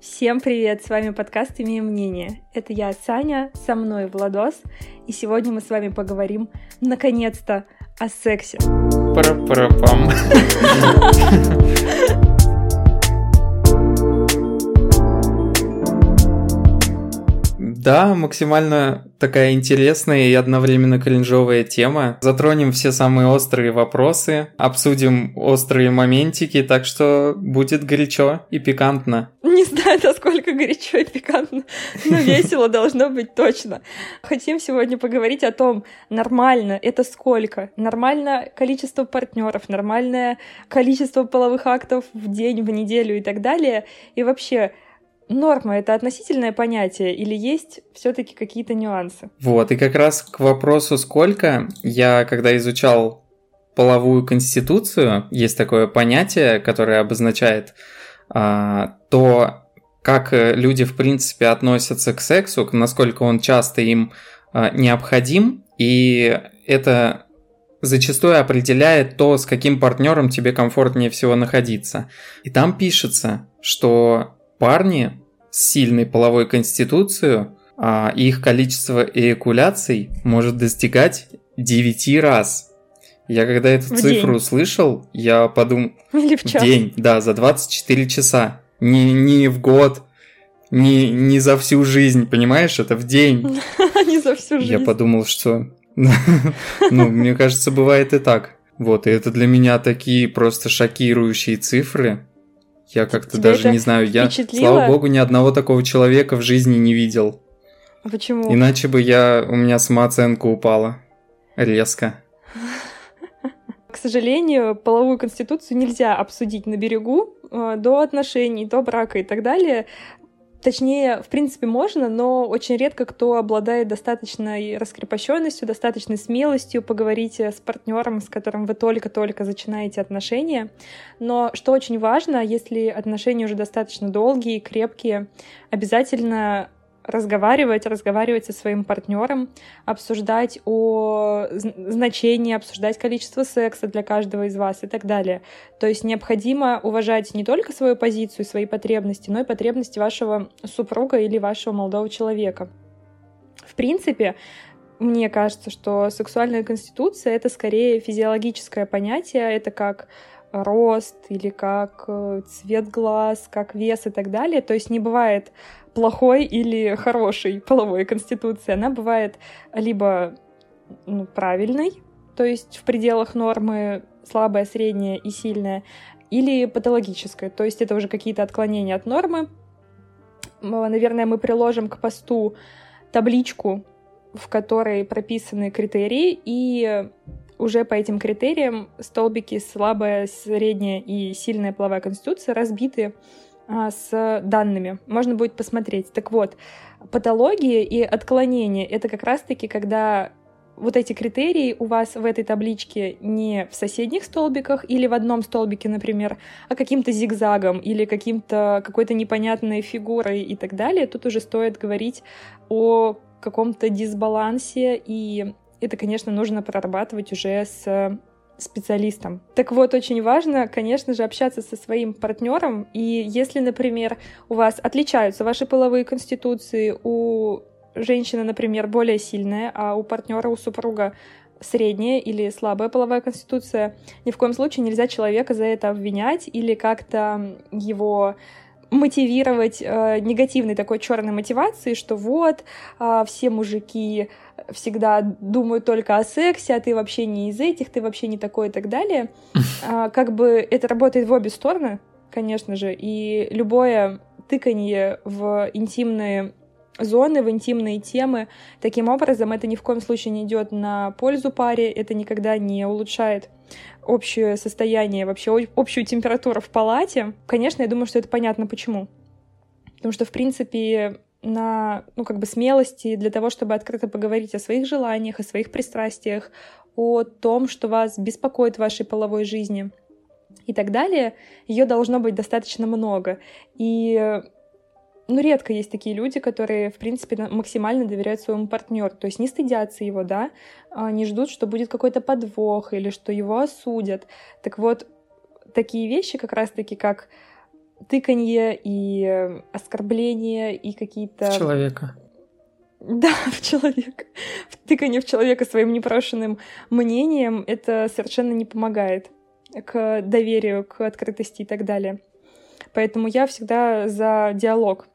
Всем привет! С вами подкаст «Имеем мнение». Это я, Саня, со мной Владос, и сегодня мы с вами поговорим, наконец-то, о сексе. Пара-пара-пам. Да, максимально такая интересная и одновременно кринжовая тема. Затронем все самые острые вопросы, обсудим острые моментики, так что будет горячо и пикантно. Не знаю, насколько горячо и пикантно, но весело должно быть точно. Хотим сегодня поговорить о том, нормально это сколько, нормально количество партнеров, нормальное количество половых актов в день, в неделю и так далее. И вообще, норма это относительное понятие или есть все-таки какие-то нюансы? Вот, и как раз к вопросу сколько, я когда изучал половую конституцию, есть такое понятие, которое обозначает а, то, как люди в принципе относятся к сексу, насколько он часто им а, необходим, и это зачастую определяет то, с каким партнером тебе комфортнее всего находиться. И там пишется, что парни с сильной половой конституцией, а их количество эякуляций может достигать 9 раз. Я когда эту в цифру день. услышал, я подумал... Или в час. В день, да, за 24 часа. Не, не в год, не, не за всю жизнь, понимаешь? Это в день. Не за всю жизнь. Я подумал, что... Ну, мне кажется, бывает и так. Вот, и это для меня такие просто шокирующие цифры. Я как-то даже не знаю, я, слава богу, ни одного такого человека в жизни не видел. Почему? Иначе бы я, у меня самооценка упала резко. К сожалению, половую конституцию нельзя обсудить на берегу э, до отношений, до брака и так далее. Точнее, в принципе, можно, но очень редко кто обладает достаточной раскрепощенностью, достаточной смелостью поговорить с партнером, с которым вы только-только начинаете отношения. Но что очень важно, если отношения уже достаточно долгие, крепкие, обязательно разговаривать, разговаривать со своим партнером, обсуждать о значении, обсуждать количество секса для каждого из вас и так далее. То есть необходимо уважать не только свою позицию, свои потребности, но и потребности вашего супруга или вашего молодого человека. В принципе, мне кажется, что сексуальная конституция — это скорее физиологическое понятие, это как рост или как э, цвет глаз, как вес и так далее. То есть не бывает плохой или хорошей половой конституции. Она бывает либо ну, правильной, то есть в пределах нормы слабая, средняя и сильная, или патологическая, то есть это уже какие-то отклонения от нормы. Наверное, мы приложим к посту табличку, в которой прописаны критерии, и уже по этим критериям столбики слабая, средняя и сильная половая конституция разбиты а, с данными. Можно будет посмотреть. Так вот, патологии и отклонения — это как раз-таки, когда вот эти критерии у вас в этой табличке не в соседних столбиках или в одном столбике, например, а каким-то зигзагом или каким-то какой-то непонятной фигурой и так далее. Тут уже стоит говорить о каком-то дисбалансе, и это, конечно, нужно прорабатывать уже с специалистом. Так вот, очень важно, конечно же, общаться со своим партнером. И если, например, у вас отличаются ваши половые конституции, у женщины, например, более сильная, а у партнера, у супруга средняя или слабая половая конституция, ни в коем случае нельзя человека за это обвинять или как-то его мотивировать э, негативной такой черной мотивацией, что вот э, все мужики всегда думают только о сексе, а ты вообще не из этих, ты вообще не такой и так далее. А, как бы это работает в обе стороны, конечно же, и любое тыканье в интимные зоны, в интимные темы. Таким образом, это ни в коем случае не идет на пользу паре, это никогда не улучшает общее состояние, вообще общую температуру в палате. Конечно, я думаю, что это понятно почему. Потому что, в принципе, на, ну, как бы смелости для того, чтобы открыто поговорить о своих желаниях, о своих пристрастиях, о том, что вас беспокоит в вашей половой жизни и так далее, ее должно быть достаточно много. И ну, редко есть такие люди, которые, в принципе, максимально доверяют своему партнеру, то есть не стыдятся его, да, а не ждут, что будет какой-то подвох или что его осудят. Так вот, такие вещи как раз-таки, как тыканье и оскорбления и какие-то... В человека. Да, в человека. Тыканье в человека своим непрошенным мнением это совершенно не помогает к доверию, к открытости и так далее. Поэтому я всегда за диалог.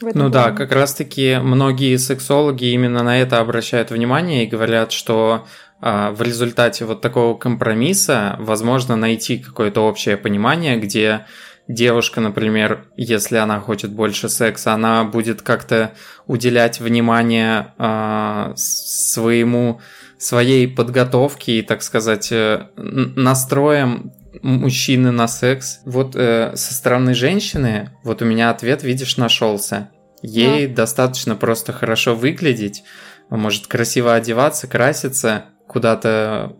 Ну плане. да, как раз-таки многие сексологи именно на это обращают внимание и говорят, что а, в результате вот такого компромисса возможно найти какое-то общее понимание, где девушка, например, если она хочет больше секса, она будет как-то уделять внимание э, своему своей подготовке и, так сказать, э, настроем мужчины на секс. Вот э, со стороны женщины, вот у меня ответ, видишь, нашелся. Ей да. достаточно просто хорошо выглядеть, может красиво одеваться, краситься, куда-то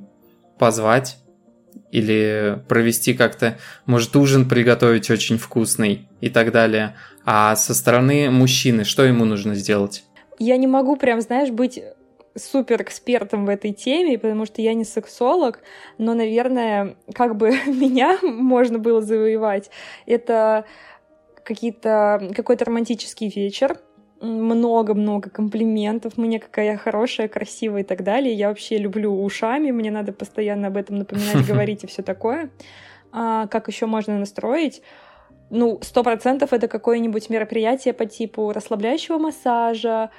позвать или провести как-то, может, ужин приготовить очень вкусный и так далее. А со стороны мужчины, что ему нужно сделать? Я не могу прям, знаешь, быть супер экспертом в этой теме, потому что я не сексолог, но, наверное, как бы меня можно было завоевать, это какие-то какой-то романтический вечер, много-много комплиментов, мне какая я хорошая, красивая и так далее. Я вообще люблю ушами, мне надо постоянно об этом напоминать, говорить и все такое. А, как еще можно настроить? Ну, сто процентов это какое-нибудь мероприятие по типу расслабляющего массажа,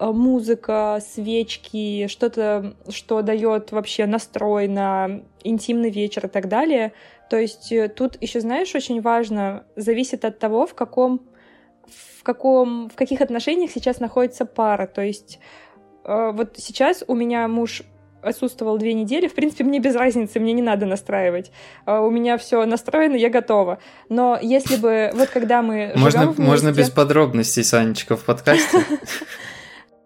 музыка, свечки, что-то, что дает вообще настрой на интимный вечер и так далее. То есть э, тут еще, знаешь, очень важно, зависит от того, в каком в, каком, в каких отношениях сейчас находится пара. То есть э, вот сейчас у меня муж отсутствовал две недели, в принципе, мне без разницы, мне не надо настраивать. Э, у меня все настроено, я готова. Но если бы, вот когда мы можно, вместе... Можно без подробностей, Санечка, в подкасте.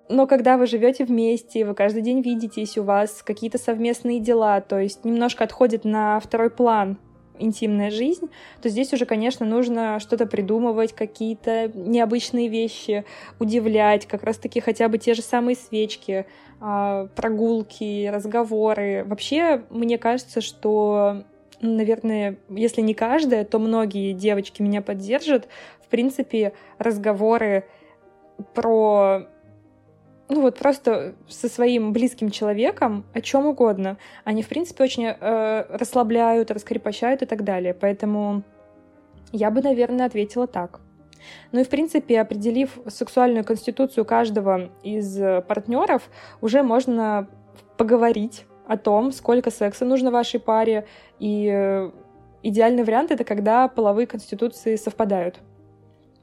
Но когда вы живете вместе, вы каждый день видитесь, у вас какие-то совместные дела, то есть немножко отходит на второй план интимная жизнь, то здесь уже, конечно, нужно что-то придумывать, какие-то необычные вещи, удивлять, как раз-таки хотя бы те же самые свечки, а, прогулки, разговоры. Вообще, мне кажется, что наверное, если не каждая, то многие девочки меня поддержат. В принципе, разговоры про ну вот просто со своим близким человеком о чем угодно. Они, в принципе, очень э, расслабляют, раскрепощают и так далее. Поэтому я бы, наверное, ответила так. Ну и, в принципе, определив сексуальную конституцию каждого из партнеров, уже можно поговорить о том, сколько секса нужно вашей паре. И э, идеальный вариант — это когда половые конституции совпадают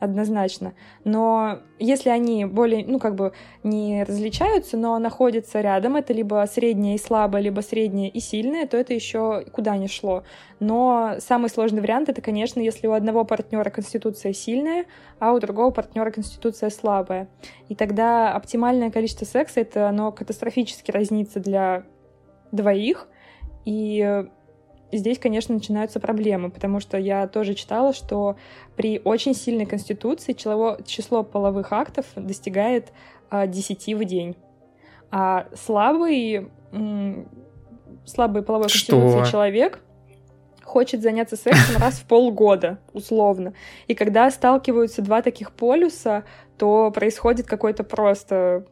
однозначно. Но если они более, ну, как бы не различаются, но находятся рядом, это либо среднее и слабое, либо среднее и сильное, то это еще куда ни шло. Но самый сложный вариант это, конечно, если у одного партнера конституция сильная, а у другого партнера конституция слабая. И тогда оптимальное количество секса это оно катастрофически разнится для двоих. И здесь, конечно, начинаются проблемы, потому что я тоже читала, что при очень сильной конституции число, число половых актов достигает а, 10 в день. А слабый, слабый половой конституции человек хочет заняться сексом раз в полгода, условно. И когда сталкиваются два таких полюса, то происходит какой-то просто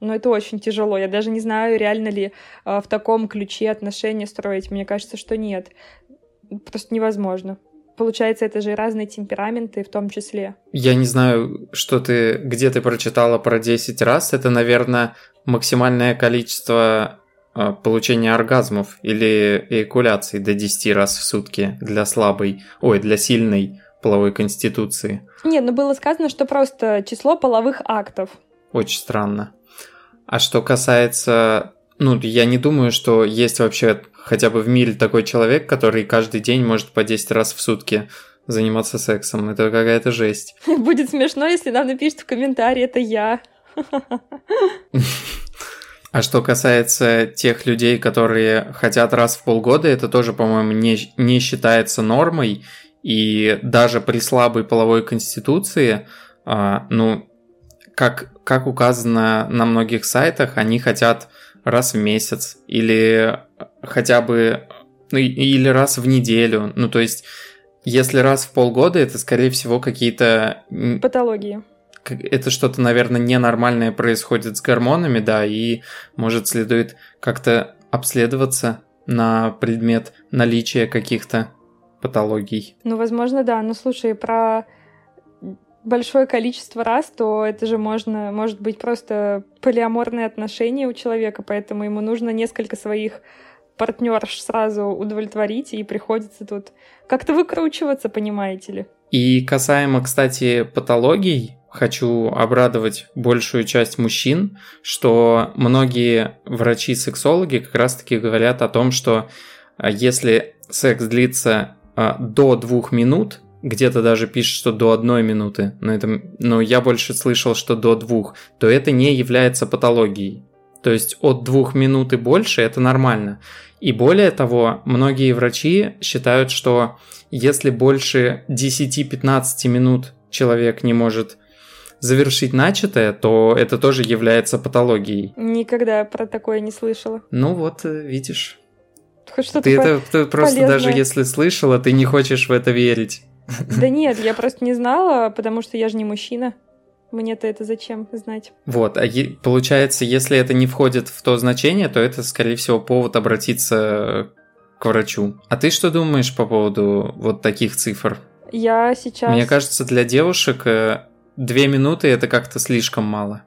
но это очень тяжело. Я даже не знаю, реально ли э, в таком ключе отношения строить. Мне кажется, что нет. Просто невозможно. Получается, это же разные темпераменты в том числе. Я не знаю, что ты, где ты прочитала про 10 раз. Это, наверное, максимальное количество э, получения оргазмов или эякуляций до 10 раз в сутки для слабой, ой, для сильной половой конституции. Нет, ну было сказано, что просто число половых актов. Очень странно. А что касается... Ну, я не думаю, что есть вообще хотя бы в мире такой человек, который каждый день может по 10 раз в сутки заниматься сексом. Это какая-то жесть. Будет смешно, если нам напишут в комментарии, это я. А что касается тех людей, которые хотят раз в полгода, это тоже, по-моему, не, не считается нормой. И даже при слабой половой конституции, а, ну, как, как указано на многих сайтах, они хотят раз в месяц или хотя бы ну, или раз в неделю. Ну, то есть если раз в полгода, это, скорее всего, какие-то... Патологии. Это что-то, наверное, ненормальное происходит с гормонами, да, и, может, следует как-то обследоваться на предмет наличия каких-то патологий. Ну, возможно, да. Но слушай, про большое количество раз, то это же можно, может быть просто полиаморные отношения у человека, поэтому ему нужно несколько своих партнерш сразу удовлетворить, и приходится тут как-то выкручиваться, понимаете ли. И касаемо, кстати, патологий, хочу обрадовать большую часть мужчин, что многие врачи-сексологи как раз-таки говорят о том, что а, если секс длится а, до двух минут, где-то даже пишет, что до одной минуты, но, это, но я больше слышал, что до двух, то это не является патологией. То есть от двух минут и больше это нормально. И более того, многие врачи считают, что если больше 10-15 минут человек не может завершить начатое, то это тоже является патологией. Никогда про такое не слышала. Ну вот, э, видишь. Хоть что-то ты это ты просто полезное. даже если слышала, ты не хочешь в это верить. Да нет, я просто не знала, потому что я же не мужчина. Мне-то это зачем знать? Вот, а получается, если это не входит в то значение, то это, скорее всего, повод обратиться к врачу. А ты что думаешь по поводу вот таких цифр? Я сейчас... Мне кажется, для девушек э, две минуты это как-то слишком мало.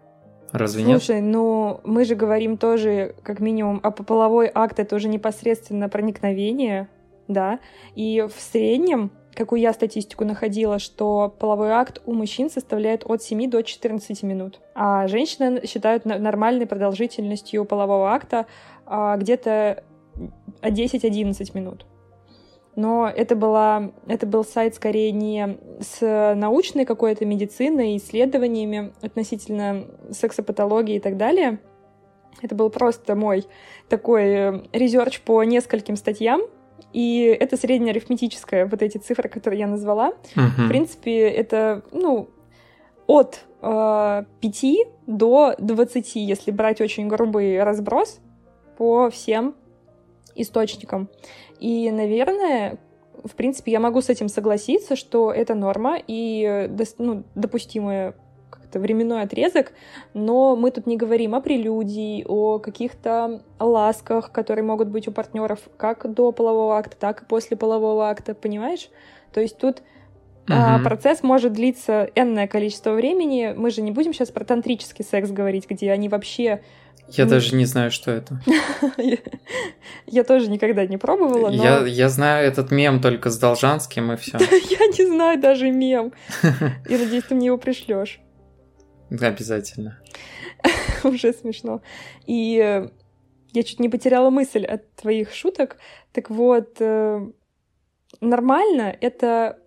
Разве Слушай, нет? Слушай, ну мы же говорим тоже, как минимум, а половой акт это уже непосредственно проникновение, да, и в среднем какую я статистику находила, что половой акт у мужчин составляет от 7 до 14 минут, а женщины считают нормальной продолжительностью полового акта а, где-то 10-11 минут. Но это, была, это был сайт скорее не с научной какой-то медициной, исследованиями относительно сексопатологии и так далее. Это был просто мой такой э, резерч по нескольким статьям, и это среднеарифметическое, вот эти цифры, которые я назвала. Uh-huh. В принципе, это, ну, от э, 5 до 20, если брать очень грубый разброс по всем источникам. И, наверное, в принципе, я могу с этим согласиться, что это норма и ну, допустимая как-то временной отрезок, но мы тут не говорим о прелюдии, о каких-то ласках, которые могут быть у партнеров как до полового акта, так и после полового акта, понимаешь? То есть тут угу. процесс может длиться энное количество времени. Мы же не будем сейчас про тантрический секс говорить, где они вообще я ну, даже не знаю, что это. Я тоже никогда не пробовала, но... Я, я знаю этот мем только с Должанским и все. Я не знаю даже мем. И надеюсь, ты мне его пришлешь. Обязательно. Уже смешно. И э, я чуть не потеряла мысль от твоих шуток. Так вот, э, нормально — это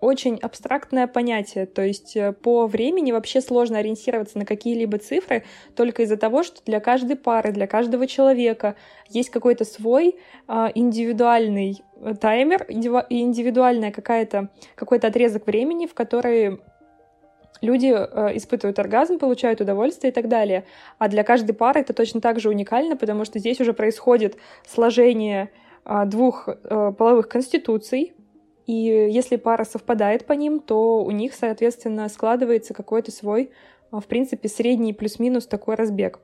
очень абстрактное понятие, то есть э, по времени вообще сложно ориентироваться на какие-либо цифры только из-за того, что для каждой пары, для каждого человека есть какой-то свой индивидуальный таймер, индивидуальная какая-то, какой-то отрезок времени, в который люди э, испытывают оргазм, получают удовольствие и так далее. А для каждой пары это точно так же уникально, потому что здесь уже происходит сложение э, двух э, половых конституций, и если пара совпадает по ним, то у них, соответственно, складывается какой-то свой, в принципе, средний плюс-минус такой разбег.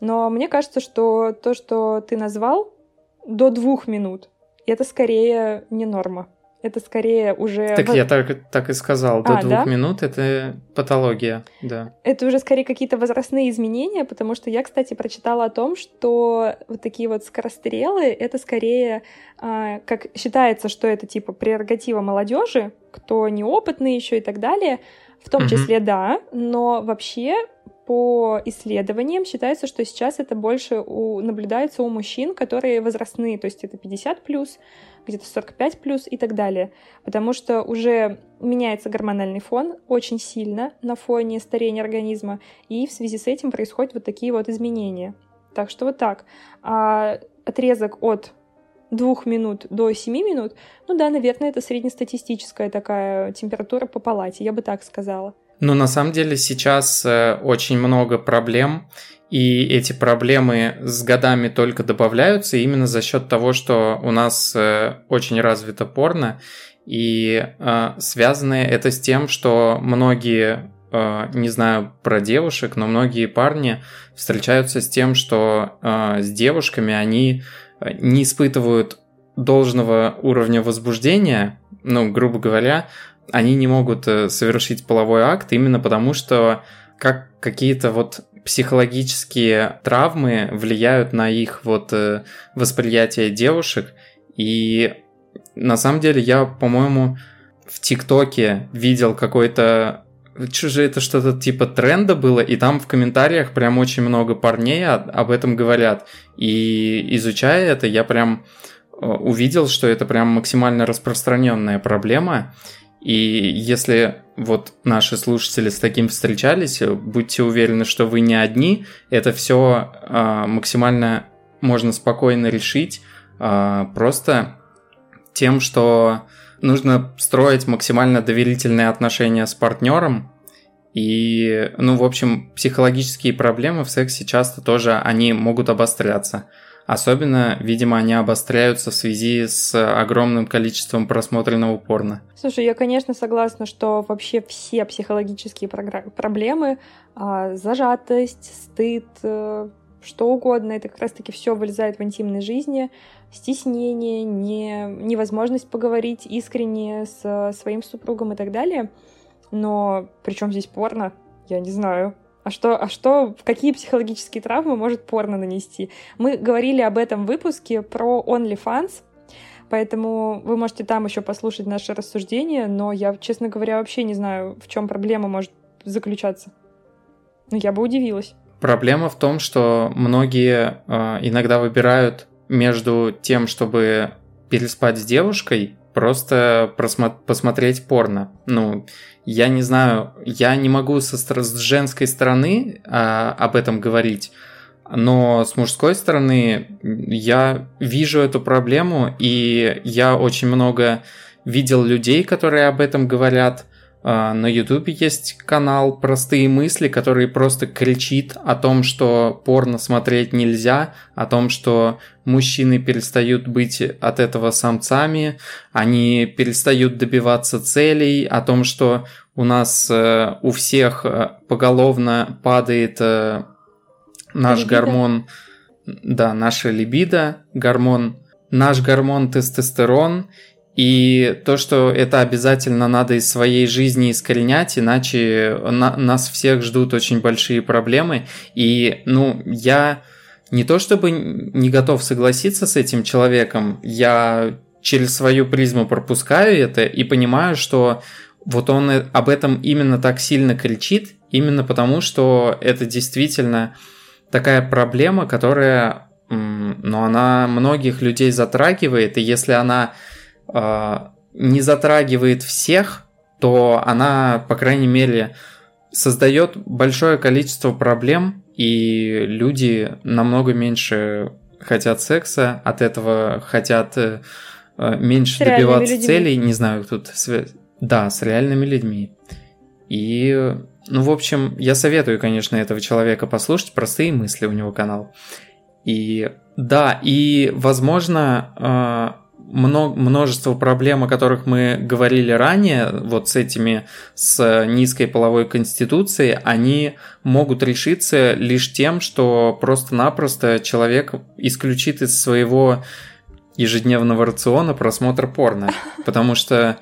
Но мне кажется, что то, что ты назвал, до двух минут, это скорее не норма это скорее уже... Так я так, так и сказал, до а, двух да? минут это патология, да. Это уже скорее какие-то возрастные изменения, потому что я, кстати, прочитала о том, что вот такие вот скорострелы, это скорее, а, как считается, что это типа прерогатива молодежи, кто неопытный еще и так далее, в том числе, да, но вообще по исследованиям считается, что сейчас это больше у, наблюдается у мужчин, которые возрастные, то есть это 50 плюс, где-то 45 плюс и так далее, потому что уже меняется гормональный фон очень сильно на фоне старения организма, и в связи с этим происходят вот такие вот изменения. Так что вот так. А отрезок от двух минут до 7 минут, ну да, наверное, это среднестатистическая такая температура по палате, я бы так сказала. Ну, на самом деле сейчас э, очень много проблем, и эти проблемы с годами только добавляются именно за счет того, что у нас э, очень развито порно, И э, связано это с тем, что многие, не знаю про девушек, но многие парни встречаются с тем, что с девушками они не испытывают должного уровня возбуждения, ну, грубо говоря, они не могут э, совершить половой акт именно потому, что как какие-то вот психологические травмы влияют на их вот э, восприятие девушек. И на самом деле я, по-моему, в ТикТоке видел какой-то что же это что-то типа тренда было, и там в комментариях прям очень много парней об этом говорят. И изучая это, я прям э, увидел, что это прям максимально распространенная проблема. И если вот наши слушатели с таким встречались, будьте уверены, что вы не одни. Это все э, максимально можно спокойно решить э, просто тем, что нужно строить максимально доверительные отношения с партнером. И, ну, в общем, психологические проблемы в сексе часто тоже, они могут обостряться. Особенно, видимо, они обостряются в связи с огромным количеством просмотренного порно. Слушай, я, конечно, согласна, что вообще все психологические проблемы, а, зажатость, стыд, э, что угодно, это как раз-таки все вылезает в интимной жизни, стеснение, не, невозможность поговорить искренне с своим супругом и так далее. Но при чем здесь порно? Я не знаю. А что, а что, какие психологические травмы может порно нанести? Мы говорили об этом выпуске про OnlyFans, поэтому вы можете там еще послушать наши рассуждения, но я, честно говоря, вообще не знаю, в чем проблема может заключаться. Но я бы удивилась. Проблема в том, что многие э, иногда выбирают между тем, чтобы переспать с девушкой, просто просмо- посмотреть порно. Ну, я не знаю, я не могу со с женской стороны а, об этом говорить, но с мужской стороны я вижу эту проблему, и я очень много видел людей, которые об этом говорят. А, на Ютубе есть канал «Простые мысли», который просто кричит о том, что порно смотреть нельзя, о том, что мужчины перестают быть от этого самцами, они перестают добиваться целей, о том, что у нас э, у всех э, поголовно падает э, наш либидо. гормон, да, наша либидо, гормон, наш гормон тестостерон, и то, что это обязательно надо из своей жизни искоренять, иначе на, нас всех ждут очень большие проблемы. И, ну, я не то чтобы не готов согласиться с этим человеком, я через свою призму пропускаю это и понимаю, что вот он об этом именно так сильно кричит, именно потому, что это действительно такая проблема, которая, ну, она многих людей затрагивает, и если она не затрагивает всех, то она, по крайней мере, создает большое количество проблем, и люди намного меньше хотят секса, от этого хотят э, меньше добиваться людьми. целей. Не знаю, тут связь. Да, с реальными людьми. И, ну, в общем, я советую, конечно, этого человека послушать. Простые мысли у него канал. И да, и, возможно, а, множество проблем, о которых мы говорили ранее, вот с этими, с низкой половой конституцией, они могут решиться лишь тем, что просто-напросто человек исключит из своего ежедневного рациона просмотр порно. Потому что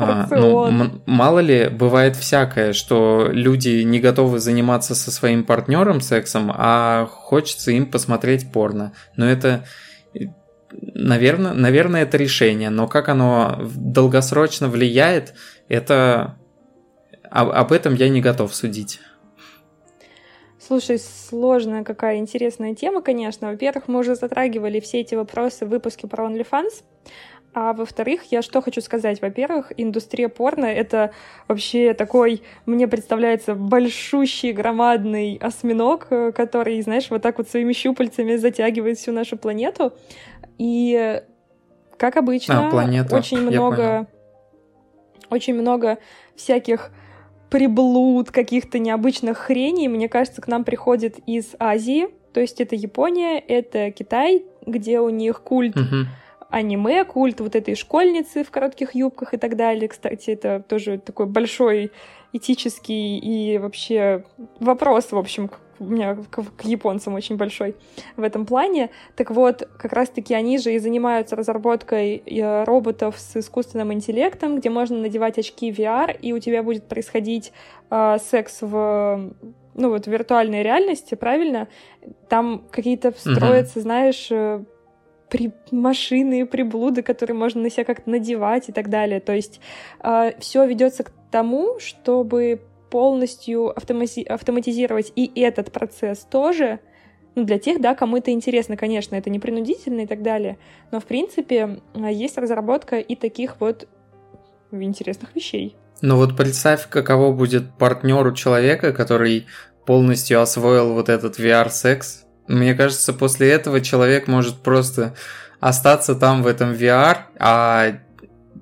а, ну, мало ли, бывает всякое, что люди не готовы заниматься со своим партнером сексом, а хочется им посмотреть порно. Но это наверное, наверное, это решение, но как оно долгосрочно влияет, это об, об этом я не готов судить. Слушай, сложная какая интересная тема, конечно. Во-первых, мы уже затрагивали все эти вопросы в выпуске про OnlyFans. А во-вторых, я что хочу сказать? Во-первых, индустрия порно — это вообще такой, мне представляется, большущий, громадный осьминог, э, который, знаешь, вот так вот своими щупальцами затягивает всю нашу планету. И, как обычно, а, очень много... Очень много всяких приблуд, каких-то необычных хреней, мне кажется, к нам приходит из Азии. То есть это Япония, это Китай, где у них культ... Uh-huh аниме, культ вот этой школьницы в коротких юбках и так далее. Кстати, это тоже такой большой этический и вообще вопрос, в общем, у меня к, к японцам очень большой в этом плане. Так вот, как раз-таки они же и занимаются разработкой э, роботов с искусственным интеллектом, где можно надевать очки VR, и у тебя будет происходить э, секс в ну вот виртуальной реальности, правильно? Там какие-то встроятся, mm-hmm. знаешь, э, при машины, приблуды, которые можно на себя как-то надевать и так далее. То есть э, все ведется к тому, чтобы полностью автомати- автоматизировать и этот процесс тоже, ну, для тех, да, кому это интересно, конечно, это не принудительно и так далее, но, в принципе, а, есть разработка и таких вот интересных вещей. Ну вот представь, каково будет партнеру человека, который полностью освоил вот этот VR-секс. Мне кажется, после этого человек может просто остаться там в этом VR, а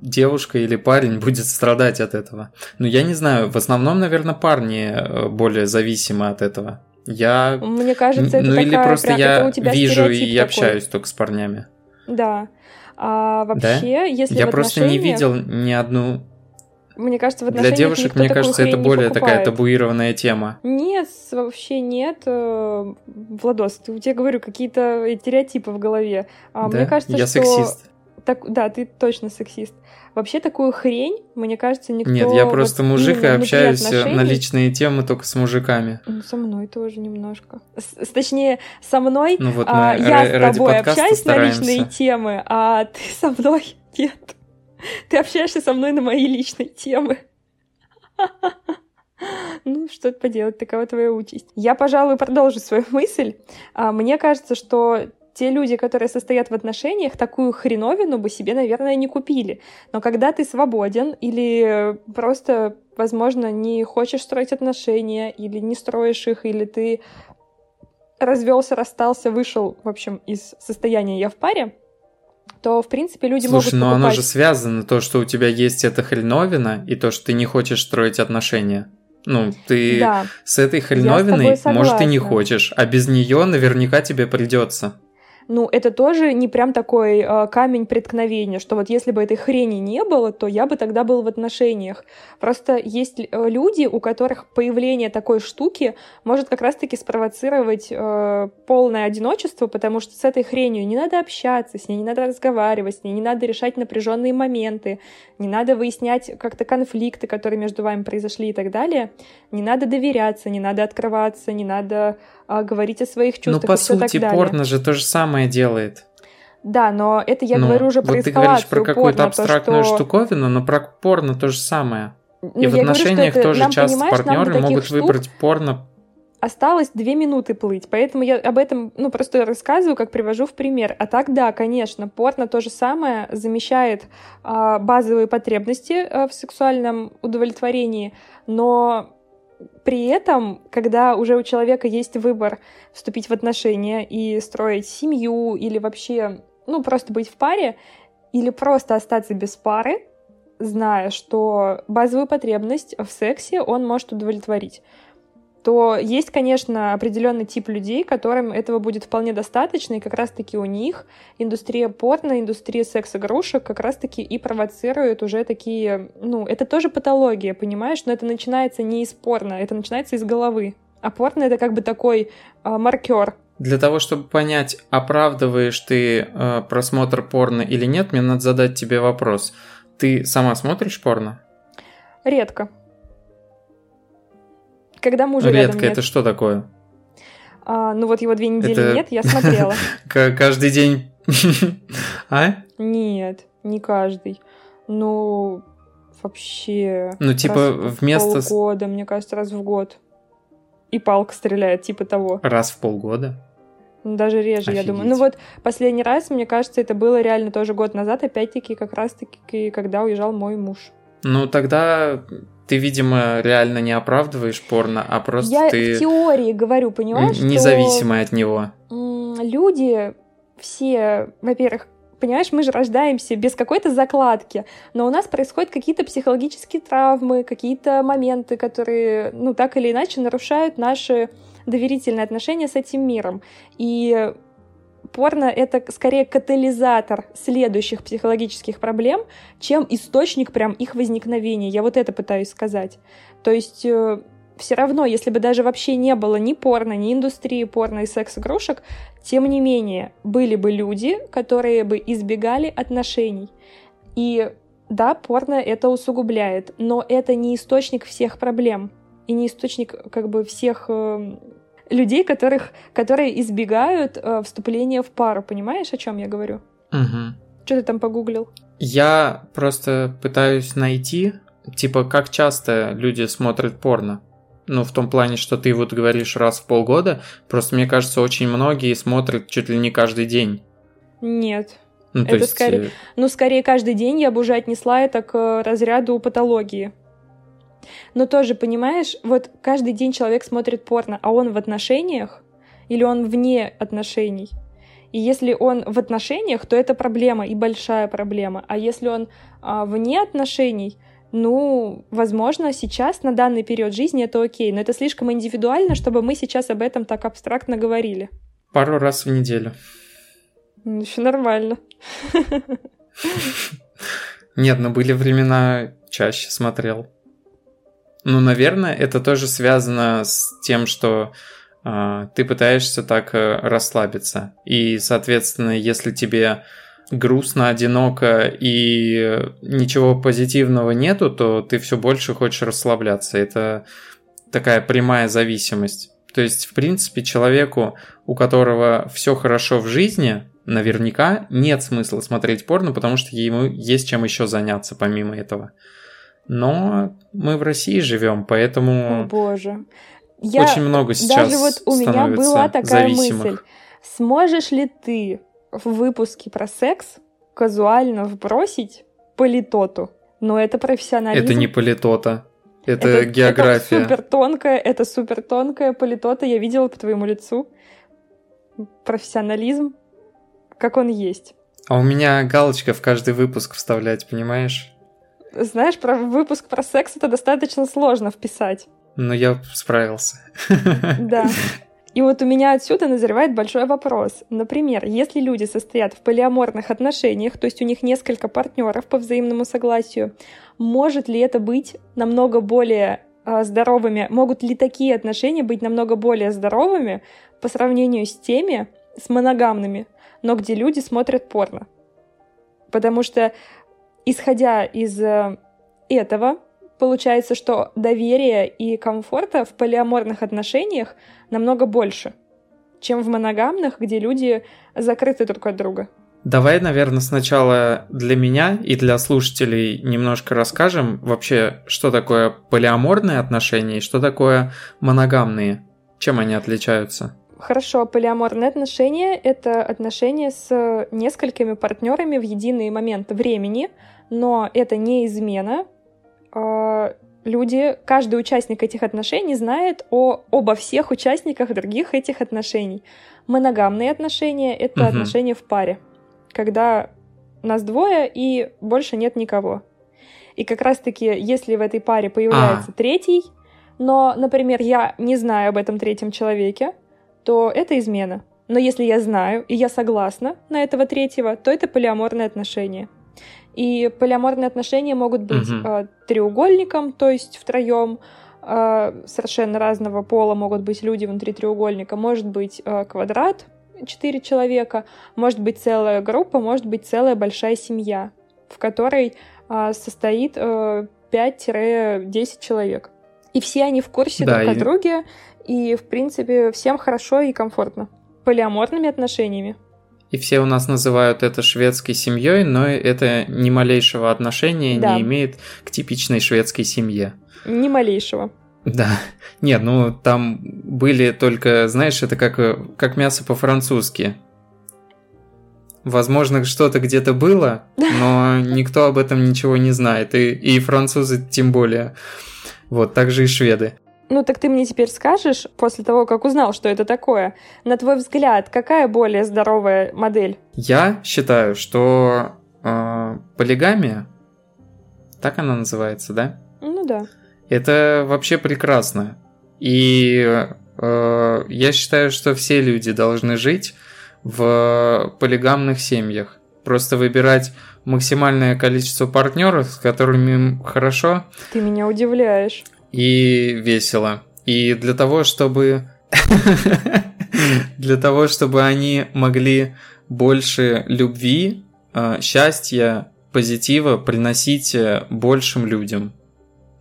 девушка или парень будет страдать от этого. Ну, я не знаю, в основном, наверное, парни э, более зависимы от этого. Я... Мне кажется, это Ну, такая, или просто прям, я вижу и такой. общаюсь только с парнями. Да. А вообще, да? если Я в просто отношениях... не видел ни одну... Мне кажется, в Для отношениях девушек, никто мне кажется, это более такая табуированная тема. Нет, вообще нет. э, Владос, ты, я тебе говорю, какие-то стереотипы в голове. А Да? Мне кажется, я что... сексист. Так, да, ты точно сексист. Вообще такую хрень, мне кажется, никто... Нет, я просто вот мужик и общаюсь э, на отношений- личные темы только с мужиками. Ну, со мной тоже немножко. С, точнее, со мной Ну вот а, я с тобой общаюсь на стараемся. личные темы, а ты со мной нет. Ты общаешься со мной на мои личные темы. Ну, что поделать, такова твоя участь. Я, пожалуй, продолжу свою мысль. А, Мне кажется, что те люди, которые состоят в отношениях, такую хреновину бы себе, наверное, не купили. Но когда ты свободен или просто, возможно, не хочешь строить отношения, или не строишь их, или ты развелся, расстался, вышел, в общем, из состояния «я в паре», то, в принципе, люди Слушай, могут но оно же связано, то, что у тебя есть эта хреновина, и то, что ты не хочешь строить отношения. Ну, ты Да, с этой хреновиной, может, и не хочешь, а без нее наверняка тебе придется. Ну, это тоже не прям такой э, камень преткновения, что вот если бы этой хрени не было, то я бы тогда был в отношениях. Просто есть э, люди, у которых появление такой штуки может как раз-таки спровоцировать э, полное одиночество, потому что с этой хренью не надо общаться, с ней не надо разговаривать, с ней не надо решать напряженные моменты, не надо выяснять как-то конфликты, которые между вами произошли и так далее. Не надо доверяться, не надо открываться, не надо а, говорить о своих Ну, чувствах по всё так сути, порно же то же самое делает. Да, но это я Ну, говорю уже про вот ты говоришь про какую-то то, абстрактную что- штуковину, но про порно то же самое. Ну, И в говорю, отношениях это тоже нам, часто партнеры могут выбрать порно. Осталось две минуты плыть, поэтому я об этом, ну, просто рассказываю, как привожу в пример. А так, да, конечно, порно то же самое замещает а, базовые потребности а, в сексуальном удовлетворении, но при этом, когда уже у человека есть выбор вступить в отношения и строить семью или вообще, ну, просто быть в паре, или просто остаться без пары, зная, что базовую потребность в сексе он может удовлетворить то есть, конечно, определенный тип людей, которым этого будет вполне достаточно, и как раз-таки у них индустрия порно, индустрия секс-игрушек как раз-таки и провоцирует уже такие, ну, это тоже патология, понимаешь, но это начинается не из порно, это начинается из головы. А порно это как бы такой а, маркер. Для того, чтобы понять, оправдываешь ты э, просмотр порно или нет, мне надо задать тебе вопрос. Ты сама смотришь порно? Редко. Когда мужа рядом Редко. нет. Это что такое? А, ну вот его две недели Это- нет, я смотрела. Каждый день. А? Нет, не каждый. Ну, вообще... Ну, типа, раз в вместо полгода, мне кажется, раз в год. И палка стреляет, типа того. раз в полгода. Ну, Даже реже, я думаю. Офигеть. Ну вот, последний раз, мне кажется, это было реально тоже год назад, опять-таки, как раз-таки, когда уезжал мой муж. Ну, тогда ты, видимо, реально не оправдываешь порно, а просто я ты в теории говорю, понимаешь, н- независимая от него. что люди все, во-первых, Понимаешь, мы же рождаемся без какой-то закладки, но у нас происходят какие-то психологические травмы, какие-то моменты, которые, ну, так или иначе нарушают наши доверительные отношения с этим миром. И порно — это скорее катализатор следующих психологических проблем, чем источник прям их возникновения. Я вот это пытаюсь сказать. То есть э, все равно, если бы даже вообще не было ни порно, ни индустрии порно и секс-игрушек, тем не менее, были бы люди, которые бы избегали отношений. И да, порно это усугубляет, но это не источник всех проблем и не источник как бы всех э, людей, которых, которые избегают э, вступления в пару. Понимаешь, о чем я говорю? Угу. Что ты там погуглил? Я просто пытаюсь найти, типа, как часто люди смотрят порно. Ну, в том плане, что ты вот говоришь раз в полгода. Просто мне кажется, очень многие смотрят чуть ли не каждый день. Нет. Ну, то это есть, скорее, э, ну, скорее каждый день я бы уже отнесла это к разряду патологии. Но тоже, понимаешь, вот каждый день человек смотрит порно, а он в отношениях или он вне отношений. И если он в отношениях, то это проблема и большая проблема. А если он а, вне отношений, ну, возможно, сейчас, на данный период жизни это окей, но это слишком индивидуально, чтобы мы сейчас об этом так абстрактно говорили. пару раз в неделю. Еще нормально. Нет, но были времена чаще смотрел. Ну, наверное, это тоже связано с тем, что а, ты пытаешься так э, расслабиться. И, соответственно, если тебе грустно, одиноко и ничего позитивного нету, то ты все больше хочешь расслабляться. Это такая прямая зависимость. То есть, в принципе, человеку, у которого все хорошо в жизни, наверняка нет смысла смотреть порно, потому что ему есть чем еще заняться помимо этого. Но мы в России живем, О поэтому боже. очень много сейчас Даже вот у меня была такая зависимых. мысль. Сможешь ли ты в выпуске про секс казуально вбросить политоту? Но это профессионализм. Это не политота, это, география. Это супер тонкая, это супер тонкая политота. Я видела по твоему лицу. Профессионализм, как он есть. А у меня галочка в каждый выпуск вставлять, понимаешь? Знаешь, про выпуск про секс это достаточно сложно вписать. Но я справился. Да. И вот у меня отсюда назревает большой вопрос. Например, если люди состоят в полиаморных отношениях, то есть у них несколько партнеров по взаимному согласию, может ли это быть намного более а, здоровыми? Могут ли такие отношения быть намного более здоровыми по сравнению с теми, с моногамными, но где люди смотрят порно? Потому что, исходя из э, этого, получается, что доверия и комфорта в полиаморных отношениях намного больше, чем в моногамных, где люди закрыты друг от друга. Давай, наверное, сначала для меня и для слушателей немножко расскажем вообще, что такое полиаморные отношения и что такое моногамные. Чем они отличаются? Хорошо, полиаморные отношения — это отношения с несколькими партнерами в единый момент времени, но это не измена. А, Люди, каждый участник этих отношений знает о, обо всех участниках других этих отношений. Моногамные отношения — это Мгм. отношения в паре, когда нас двое и больше нет никого. И как раз-таки, если в этой паре появляется третий, но, например, я не знаю об этом третьем человеке, то это измена. Но если я знаю и я согласна на этого третьего, то это полиаморные отношения. И полиаморные отношения могут быть Мгм. э, треугольником, то есть втроем, э, совершенно разного пола могут быть люди внутри треугольника, может быть э, квадрат, четыре человека, может быть целая группа, может быть целая большая семья, в которой э, состоит э, 5-10 человек. И все они в курсе Да, друг о и- друге, и, в принципе, всем хорошо и комфортно. Полиаморными отношениями. И все у нас называют это шведской семьей, но это ни малейшего отношения Да. не имеет к типичной шведской семье. Ни малейшего. Да. Нет, ну там были только, знаешь, это как, как мясо по-французски. Возможно, что-то где-то было, но никто об этом ничего не знает. И, и французы тем более. Вот, также и шведы. Ну так ты мне теперь скажешь, после того, как узнал, что это такое, на твой взгляд, какая более здоровая модель? Я считаю, что э, полигамия, так она называется, да? Ну да. Это вообще прекрасно. И э, я считаю, что все люди должны жить в полигамных семьях. Просто выбирать максимальное количество партнеров, с которыми хорошо. Ты меня удивляешь. И весело. И для того, чтобы... Для того, чтобы они могли больше любви, а, счастья, позитива приносить э, большим людям.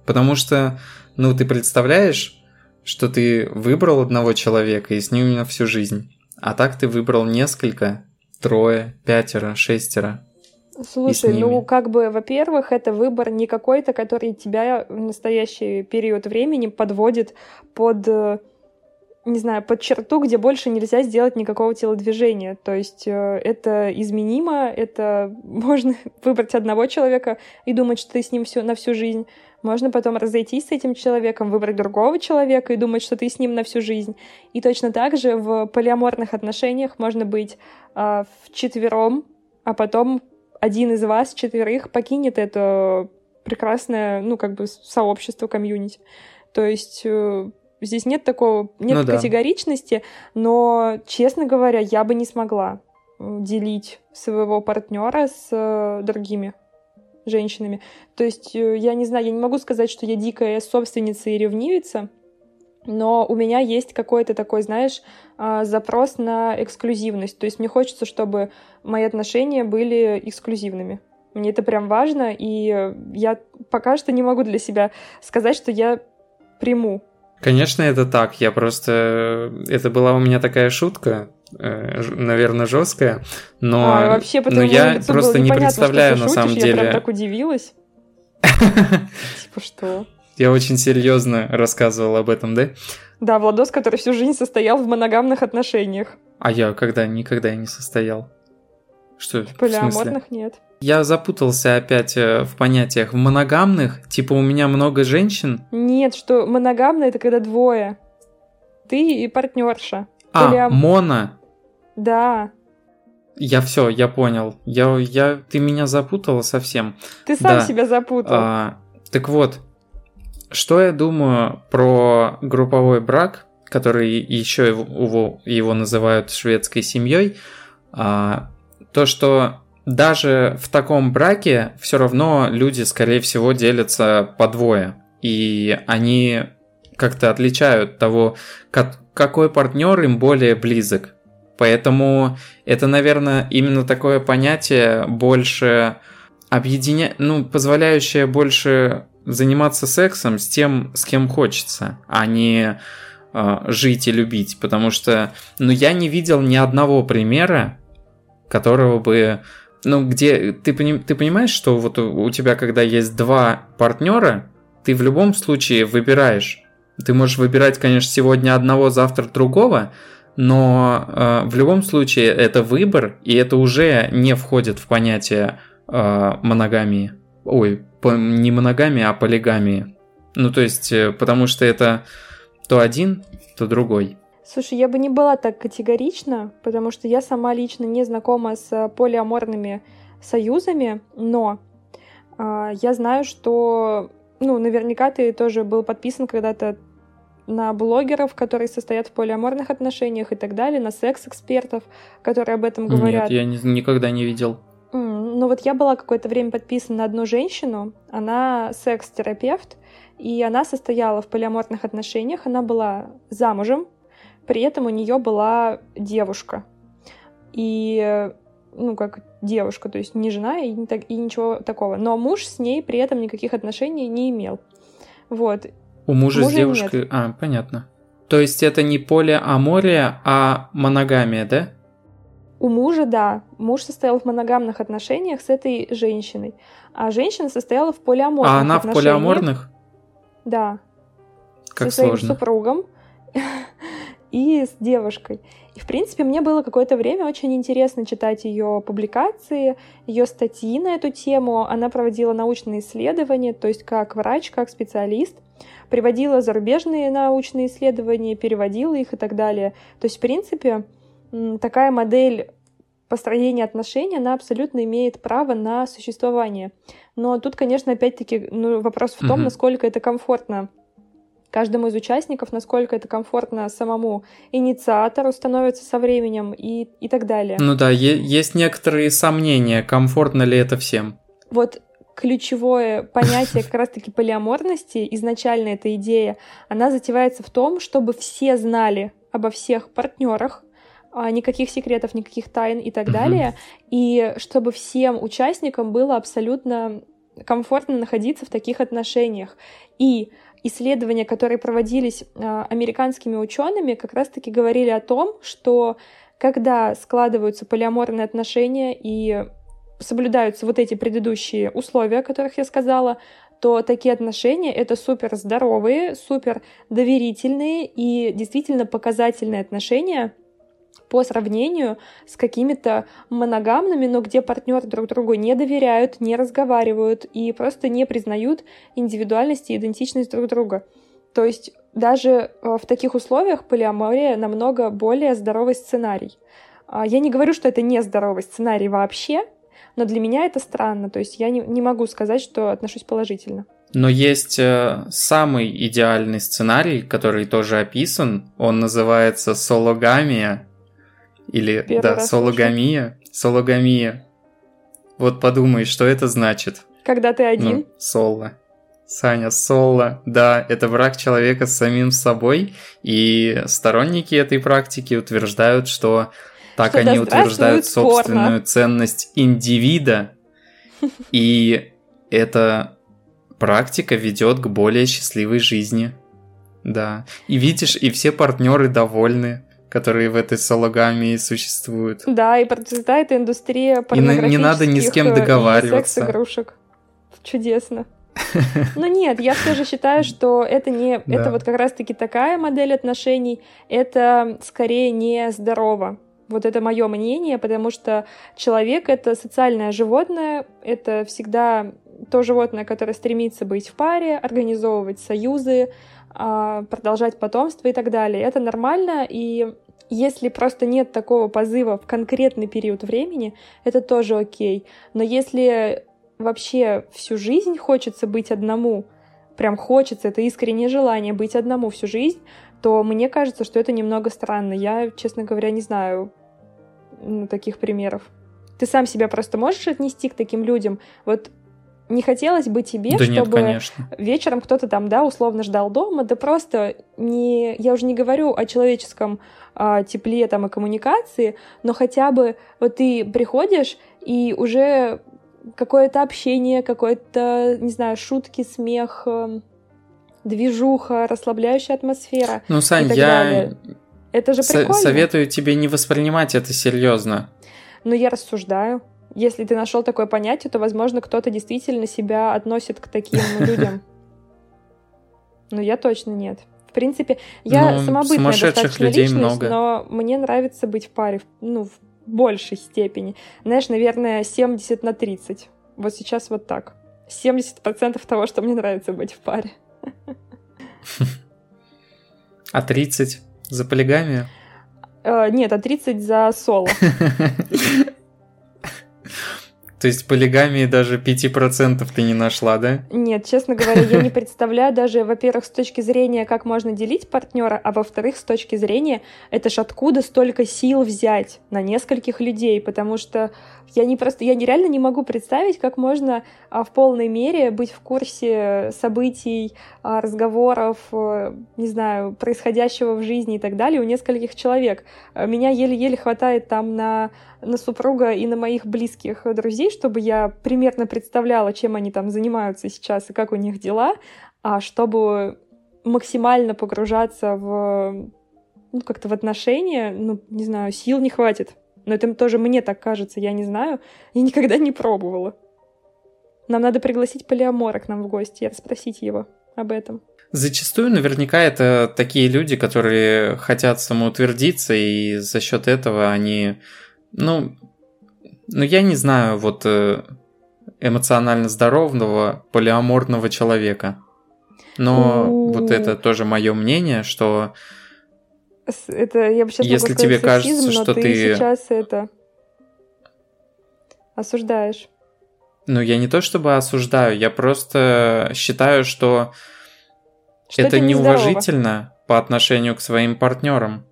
Потому что, ну, ты представляешь, что ты выбрал одного человека и с ним на всю жизнь. А так ты выбрал несколько, трое, пятеро, шестеро. Слушай, ну как бы, во-первых, это выбор не какой-то, который тебя в настоящий период времени подводит под, э, не знаю, под черту, где больше нельзя сделать никакого телодвижения. То есть э, это изменимо, это можно выбрать одного человека и думать, что ты с ним все на всю жизнь. Можно потом разойтись с этим человеком, выбрать другого человека и думать, что ты с ним на всю жизнь. И точно так же в полиаморных отношениях можно быть э, вчетвером, а потом один из вас, четверых, покинет это прекрасное, ну, как бы сообщество, комьюнити. То есть э, здесь нет такого, нет ну, категоричности, да. но, честно говоря, я бы не смогла делить своего партнера с э, другими женщинами. То есть, э, я не знаю, я не могу сказать, что я дикая собственница и ревнивица, но у меня есть какой-то такой, знаешь, а, запрос на эксклюзивность. То есть мне хочется, чтобы мои отношения были эксклюзивными. Мне это прям важно, и я пока что не могу для себя сказать, что я приму. Конечно, это так. Я просто... Это была у меня такая шутка, э, наверное, жесткая, но, а, вообще, но я просто не представляю на самом деле. Я прям так удивилась. Типа что? Я очень серьезно рассказывал об этом, да? Да, Владос, который всю жизнь состоял в моногамных отношениях. А я когда? Никогда я не состоял. Что? В полиаморных нет. Я запутался опять э, в понятиях. В моногамных, типа у меня много женщин? Нет, что моногамно это когда двое. Ты и партнерша. А, Полиам... моно? Да. Я все, я понял. Я, я, ты меня запутала совсем. Ты сам да. себя запутал. А, так вот, что я думаю про групповой брак, который еще его, его называют шведской семьей, а, то, что даже в таком браке все равно люди, скорее всего, делятся по двое. И они как-то отличают того, как, какой партнер им более близок. Поэтому это, наверное, именно такое понятие больше объединя... ну, позволяющее больше заниматься сексом с тем, с кем хочется, а не э, жить и любить. Потому что, ну, я не видел ни одного примера, которого бы, ну, где ты, ты понимаешь, что вот у, у тебя, когда есть два партнера, ты в любом случае выбираешь. Ты можешь выбирать, конечно, сегодня одного, завтра другого, но э, в любом случае это выбор, и это уже не входит в понятие э, моногамии. Ой, не моногамии, а полигамии. Ну, то есть, э, потому что это то один, то другой. Слушай, я бы не была так категорична, потому что я сама лично не знакома с полиаморными союзами, но э, я знаю, что, ну, наверняка ты тоже был подписан когда-то на блогеров, которые состоят в полиаморных отношениях и так далее, на секс-экспертов, которые об этом говорят. Нет, я ни, никогда не видел. Ну вот я была какое-то время подписана на одну женщину, она секс-терапевт, и она состояла в полиаморных отношениях, она была замужем, при этом у нее была девушка. И, ну, как девушка, то есть не жена и, не так, и ничего такого. Но муж с ней при этом никаких отношений не имел. Вот. У мужа, мужа с девушкой... Нет. А, понятно. То есть это не полиамория, а моногамия, да? У мужа, да, муж состоял в моногамных отношениях с этой женщиной, а женщина состояла в полиаморных А она в полиаморных? Да. Как со сложно. своим супругом и с девушкой. И, в принципе, мне было какое-то время очень интересно читать ее публикации, ее статьи на эту тему. Она проводила научные исследования, то есть как врач, как специалист, приводила зарубежные научные исследования, переводила их и так далее. То есть, в принципе, такая модель построения отношений, она абсолютно имеет право на существование. Но тут, конечно, опять-таки ну, вопрос в том, угу. насколько это комфортно каждому из участников, насколько это комфортно самому инициатору становится со временем и, и так далее. Ну да, есть некоторые сомнения, комфортно ли это всем. Вот ключевое понятие как раз-таки полиаморности, изначально эта идея, она затевается в том, чтобы все знали обо всех партнерах, никаких секретов, никаких тайн и так далее, и чтобы всем участникам было абсолютно комфортно находиться в таких отношениях. И исследования, которые проводились а, американскими учеными, как раз-таки говорили о том, что когда складываются полиаморные отношения и соблюдаются вот эти предыдущие условия, о которых я сказала, то такие отношения — это супер здоровые, супер доверительные и действительно показательные отношения по сравнению с какими-то моногамными, но где партнеры друг другу не доверяют, не разговаривают и просто не признают индивидуальность и идентичность друг друга. То есть даже э, в таких условиях полиамория намного более здоровый сценарий. А, я не говорю, что это не здоровый сценарий вообще, но для меня это странно, то есть я не, не могу сказать, что отношусь положительно. Но есть э, самый идеальный сценарий, который тоже описан. Он называется сологамия. Или, Первый да, сологамия. Слышу. Сологамия. Вот подумай, что это значит. Когда ты один? Ну, соло. Саня, соло. Да, это брак человека с самим собой. И сторонники этой практики утверждают, что так что они утверждают собственную порно. ценность индивида, и эта практика ведет к более счастливой жизни. Да. И видишь, и все партнеры довольны, которые в этой сологамии существуют. Да, и процветает индустрия порнографических и не надо ни с кем договариваться. секс-игрушек. Чудесно. Ну нет, я все же считаю, что это не... Да. Это вот как раз-таки такая модель отношений, это скорее не здорово. Вот это мое мнение, потому что человек — это социальное животное, это всегда то животное, которое стремится быть в паре, организовывать союзы, а, продолжать потомство и так далее. Это нормально, и если просто нет такого позыва в конкретный период времени, это тоже окей. Но если вообще всю жизнь хочется быть одному, прям хочется, это искреннее желание быть одному всю жизнь, то мне кажется, что это немного странно. Я, честно говоря, не знаю таких примеров. Ты сам себя просто можешь отнести к таким людям? Вот не хотелось бы тебе, да чтобы нет, вечером кто-то там, да, условно ждал дома, да просто не, я уже не говорю о человеческом а, тепле там и коммуникации, но хотя бы вот ты приходишь и уже какое-то общение, какое-то, не знаю, шутки, смех, эм, движуха, расслабляющая атмосфера. Ну, Сань, я... Далее. Это же прикольно. Советую тебе не воспринимать это серьезно. Но я рассуждаю. Если ты нашел такое понятие, то, возможно, кто-то действительно себя относит к таким людям. Но я точно нет. В принципе, я ну, самобытная достаточно людей личность, много. но мне нравится быть в паре, ну, в большей степени. Знаешь, наверное, 70 на 30. Вот сейчас вот так. 70% того, что мне нравится быть в паре. А 30? За полигамию? Э, нет, а 30 за соло. То есть полигамии даже 5% ты не нашла, да? Нет, честно говоря, я не представляю даже, во-первых, с точки зрения, как можно делить партнера, а во-вторых, с точки зрения, это ж откуда столько сил взять на нескольких людей, потому что я не просто, я нереально не могу представить, как можно а, в полной мере быть в курсе событий, а, разговоров, а, не знаю, происходящего в жизни и так далее у нескольких человек. Меня еле-еле хватает там на на супруга и на моих близких друзей, чтобы я примерно представляла, чем они там занимаются сейчас и как у них дела, а чтобы максимально погружаться в ну, как-то в отношения, ну, не знаю, сил не хватит. Но это тоже мне так кажется, я не знаю. Я никогда не пробовала. Нам надо пригласить полиамора к нам в гости и расспросить его об этом. Зачастую наверняка это такие люди, которые хотят самоутвердиться, и за счет этого они ну, ну я не знаю, вот э, эмоционально здорового полиаморного человека. Но У... вот это тоже мое мнение, что это я бы сейчас если сказать, тебе кажется, что ты, ты сейчас это осуждаешь. Ну, я не то чтобы осуждаю, я просто считаю, что Что это, это неуважительно по отношению к своим партнерам.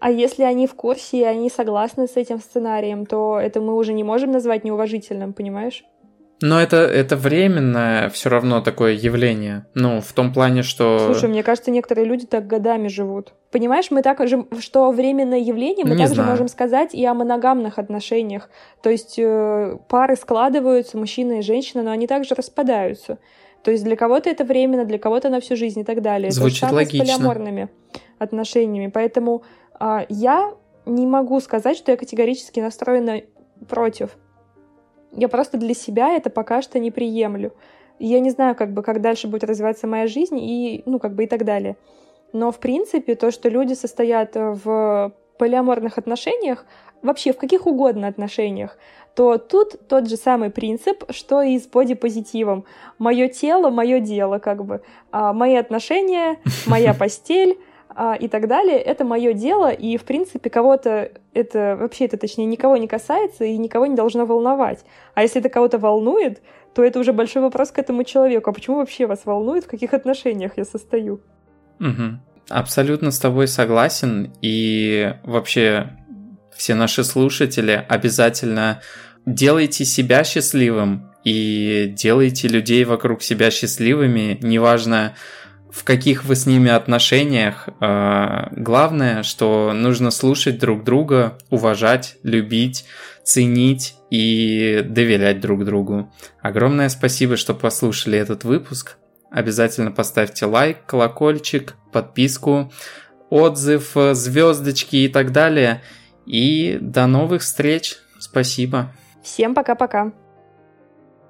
А если они в курсе и они согласны с этим сценарием, то это мы уже не можем назвать неуважительным, понимаешь? Но это, это временное все равно такое явление. Ну, в том плане, что... Слушай, мне кажется, некоторые люди так годами живут. Понимаешь, мы так же, что временное явление, мы Не также знаю. можем сказать и о моногамных отношениях. То есть э, пары складываются, мужчина и женщина, но они также распадаются. То есть для кого-то это временно, для кого-то на всю жизнь и так далее. Звучит То же логично. с полиаморными отношениями. Поэтому а, я не могу сказать, что я категорически настроена против. Я просто для себя это пока что не приемлю. Я не знаю, как бы, как дальше будет развиваться моя жизнь и, ну, как бы и так далее. Но, в принципе, то, что люди состоят в полиаморных отношениях, вообще в каких угодно отношениях, то тут тот же самый принцип, что и с бодипозитивом. Мое тело, мое дело, как бы. А мои отношения, моя постель а, и так далее, это мое дело, и, в принципе, кого-то это, вообще это, точнее, никого не касается и никого не должно волновать. А если это кого-то волнует, то это уже большой вопрос к этому человеку. А почему вообще вас волнует, в каких отношениях я состою? Мгм. Абсолютно с тобой согласен. И вообще все наши слушатели обязательно делайте себя счастливым и делайте людей вокруг себя счастливыми, неважно в каких вы с ними отношениях. А, Главное, что нужно слушать друг друга, уважать, любить, ценить и доверять друг другу. Огромное спасибо, что послушали этот выпуск. Обязательно поставьте лайк, колокольчик, подписку, отзыв, звездочки и так далее. И до новых встреч. Спасибо. Всем пока-пока.